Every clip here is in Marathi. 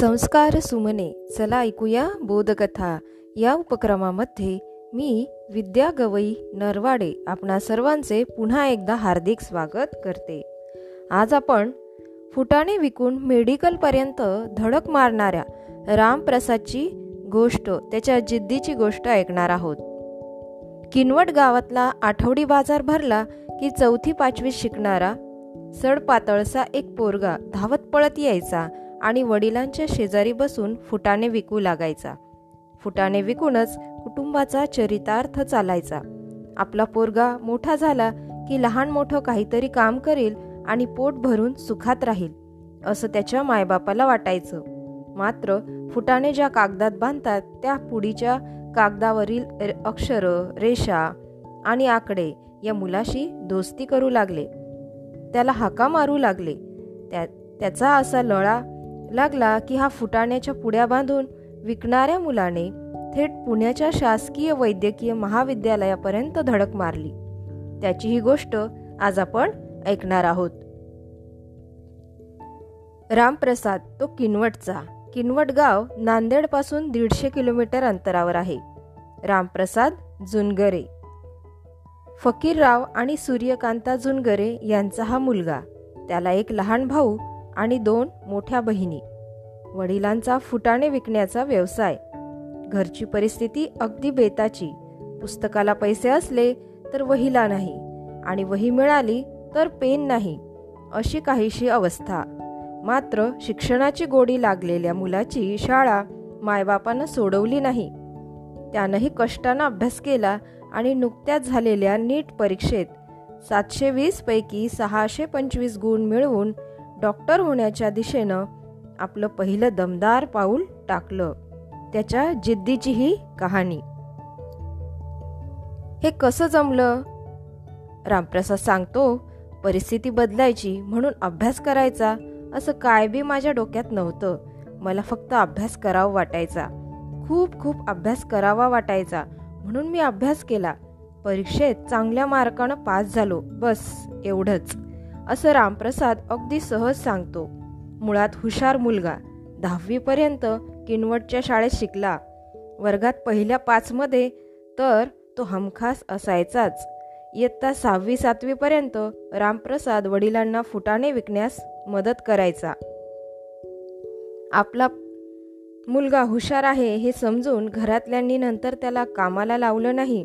संस्कार सुमने चला ऐकूया बोधकथा. या उपक्रमामध्ये मी विद्या गवई नरवाडे आपणा सर्वांचे पुन्हा एकदा हार्दिक स्वागत करते. आज आपण फुटाणे विकून मेडिकलपर्यंत धडक मारणाऱ्या रामप्रसादची गोष्ट त्याच्या जिद्दीची गोष्ट ऐकणार आहोत. किनवट गावातला आठवडी बाजार भरला की चौथी पाचवी शिकणारा सडपातळसा एक पोरगा धावत पळत यायचा. आणि वडिलांच्या शेजारी बसून फुटाने विकू लागायचा. फुटाने विकूनच कुटुंबाचा चरितार्थ चालायचा. आपला पोरगा मोठा झाला की लहान मोठं काहीतरी काम करेल आणि पोट भरून सुखात राहील असं त्याच्या मायबापाला वाटायचं. मात्र फुटाने ज्या कागदात बांधतात त्या पुडीच्या कागदावरील अक्षर रेषा आणि आकडे या मुलाशी दोस्ती करू लागले. त्याला हाका मारू लागले. त्या त्याचा असा लळा लागला की हा फुटाण्याच्या पुड्या बांधून विकणाऱ्या मुलाने थेट पुण्याच्या शासकीय वैद्यकीय महाविद्यालयापर्यंत धडक मारली. त्याची ही गोष्ट आज आपण ऐकणार आहोत. रामप्रसाद तो किनवटचा. किनवट गाव नांदेडपासून दीडशे किलोमीटर अंतरावर आहे. रामप्रसाद जुनगरे. फकीरराव आणि सूर्यकांता जुनगरे यांचा हा मुलगा. त्याला एक लहान भाऊ आणि दोन मोठ्या बहिणी. वडिलांचा फुटाणे विकण्याचा व्यवसाय. घरची परिस्थिती अगदी बेताची. पुस्तकाला पैसे असले तर वहीला नाही. आणि वही मिळाली तर पेन नाही. अशी काहीशी अवस्था. मात्र शिक्षणाची गोडी लागलेल्या मुलाची शाळा मायबापानं सोडवली नाही. त्यानंही कष्टानं अभ्यास केला आणि नुकत्याच झालेल्या नीट परीक्षेत सातशे वीस पैकी सहाशे पंचवीस गुण मिळवून डॉक्टर होण्याच्या दिशेनं आपलं पहिलं दमदार पाऊल टाकलं. त्याच्या जिद्दीची ही कहाणी. हे कसं जमलं? रामप्रसाद सांगतो परिस्थिती बदलायची म्हणून अभ्यास करायचा असं काय बी माझ्या डोक्यात नव्हतं. मला फक्त अभ्यास करावा वाटायचा. खूप खूप अभ्यास करावा वाटायचा म्हणून मी अभ्यास केला. परीक्षेत चांगल्या मार्कानं पास झालो. बस एवढंच. असं रामप्रसाद अगदी सहज सांगतो. मुळात हुशार मुलगा दहावीपर्यंत किनवटच्या शाळेत शिकला. वर्गात पहिल्या पाचमध्ये तर तो हमखास असायचाच. इयत्ता सहावी सातवीपर्यंत रामप्रसाद वडिलांना फुटाणे विकण्यास मदत करायचा. आपला मुलगा हुशार आहे हे समजून घरातल्यांनी नंतर त्याला कामाला लावलं नाही.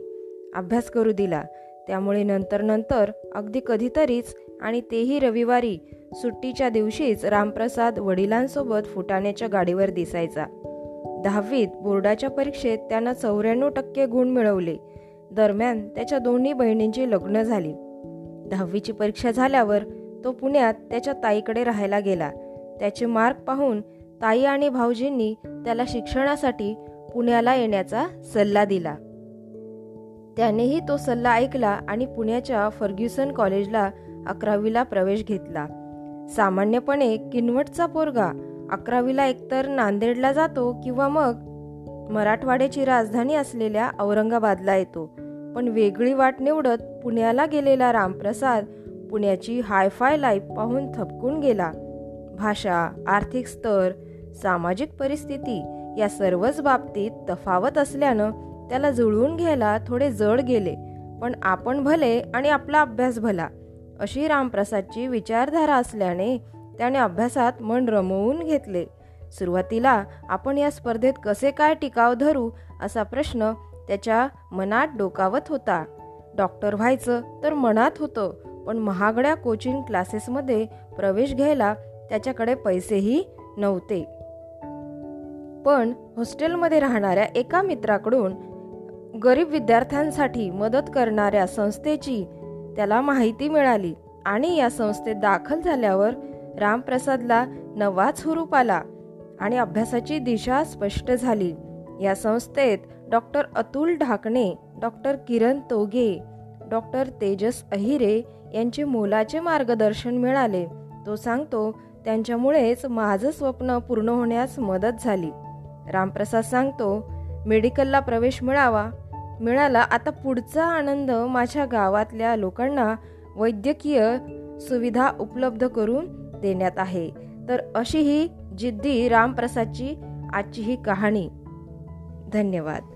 अभ्यास करू दिला. त्यामुळे नंतर नंतर अगदी कधीतरीच आणि तेही रविवारी सुट्टीच्या दिवशीच रामप्रसाद वडिलांसोबत फुटाण्याच्या गाडीवर दिसायचा. दहावीत बोर्डाच्या परीक्षेत त्यानं चौऱ्याण्णव टक्के गुण मिळवले. दरम्यान त्याच्या दोन्ही बहिणींची लग्न झाली. दहावीची परीक्षा झाल्यावर तो पुण्यात त्याच्या ताईकडे राहायला गेला. त्याचे मार्क पाहून ताई आणि भाऊजींनी त्याला शिक्षणासाठी पुण्याला येण्याचा सल्ला दिला. त्यानेही तो सल्ला ऐकला आणि पुण्याच्या फर्ग्युसन कॉलेजला अकरावीला प्रवेश घेतला. सामान्यपणे किनवटचा पोरगा अकरावीला एकतर नांदेडला जातो किंवा मग मराठवाड्याची राजधानी असलेल्या औरंगाबादला येतो. पण वेगळी वाट निवडत पुण्याला गेलेला रामप्रसाद पुण्याची हायफाय लाईफ पाहून थपकून गेला. भाषा आर्थिक स्तर सामाजिक परिस्थिती या सर्वच बाबतीत तफावत असल्यानं त्याला जुळवून घ्यायला थोडे जड गेले. पण आपण भले आणि आपला अभ्यास भला अशी रामप्रसादची विचारधारा असल्याने त्याने अभ्यासात मन रमवून घेतले. सुरुवातीला आपण या स्पर्धेत कसे काय टिकाव धरू असा प्रश्न त्याच्या मनात डोकावत होता. डॉक्टर व्हायचं तर मनात होतं पण महागड्या कोचिंग क्लासेसमध्ये प्रवेश घ्यायला त्याच्याकडे पैसेही नव्हते. पण हॉस्टेलमध्ये राहणाऱ्या एका मित्राकडून गरीब विद्यार्थ्यांसाठी मदत करणाऱ्या संस्थेची त्याला माहिती मिळाली आणि या संस्थेत दाखल झाल्यावर रामप्रसादला नवाच हुरूप आला आणि अभ्यासाची दिशा स्पष्ट झाली. या संस्थेत doctor Atul Dhakane doctor Kiran Toge doctor Tejas Ahire यांचे मोलाचे मार्गदर्शन मिळाले. तो सांगतो त्यांच्यामुळेच माझं स्वप्न पूर्ण होण्यास मदत झाली. रामप्रसाद सांगतो मेडिकलला प्रवेश मिळावा. मिळाला. आता पुढचा आनंद माझ्या गावातल्या लोकांना वैद्यकीय सुविधा उपलब्ध करून देण्यात आहे. तर अशी ही जिद्दी रामप्रसादची आजची ही कहाणी. धन्यवाद.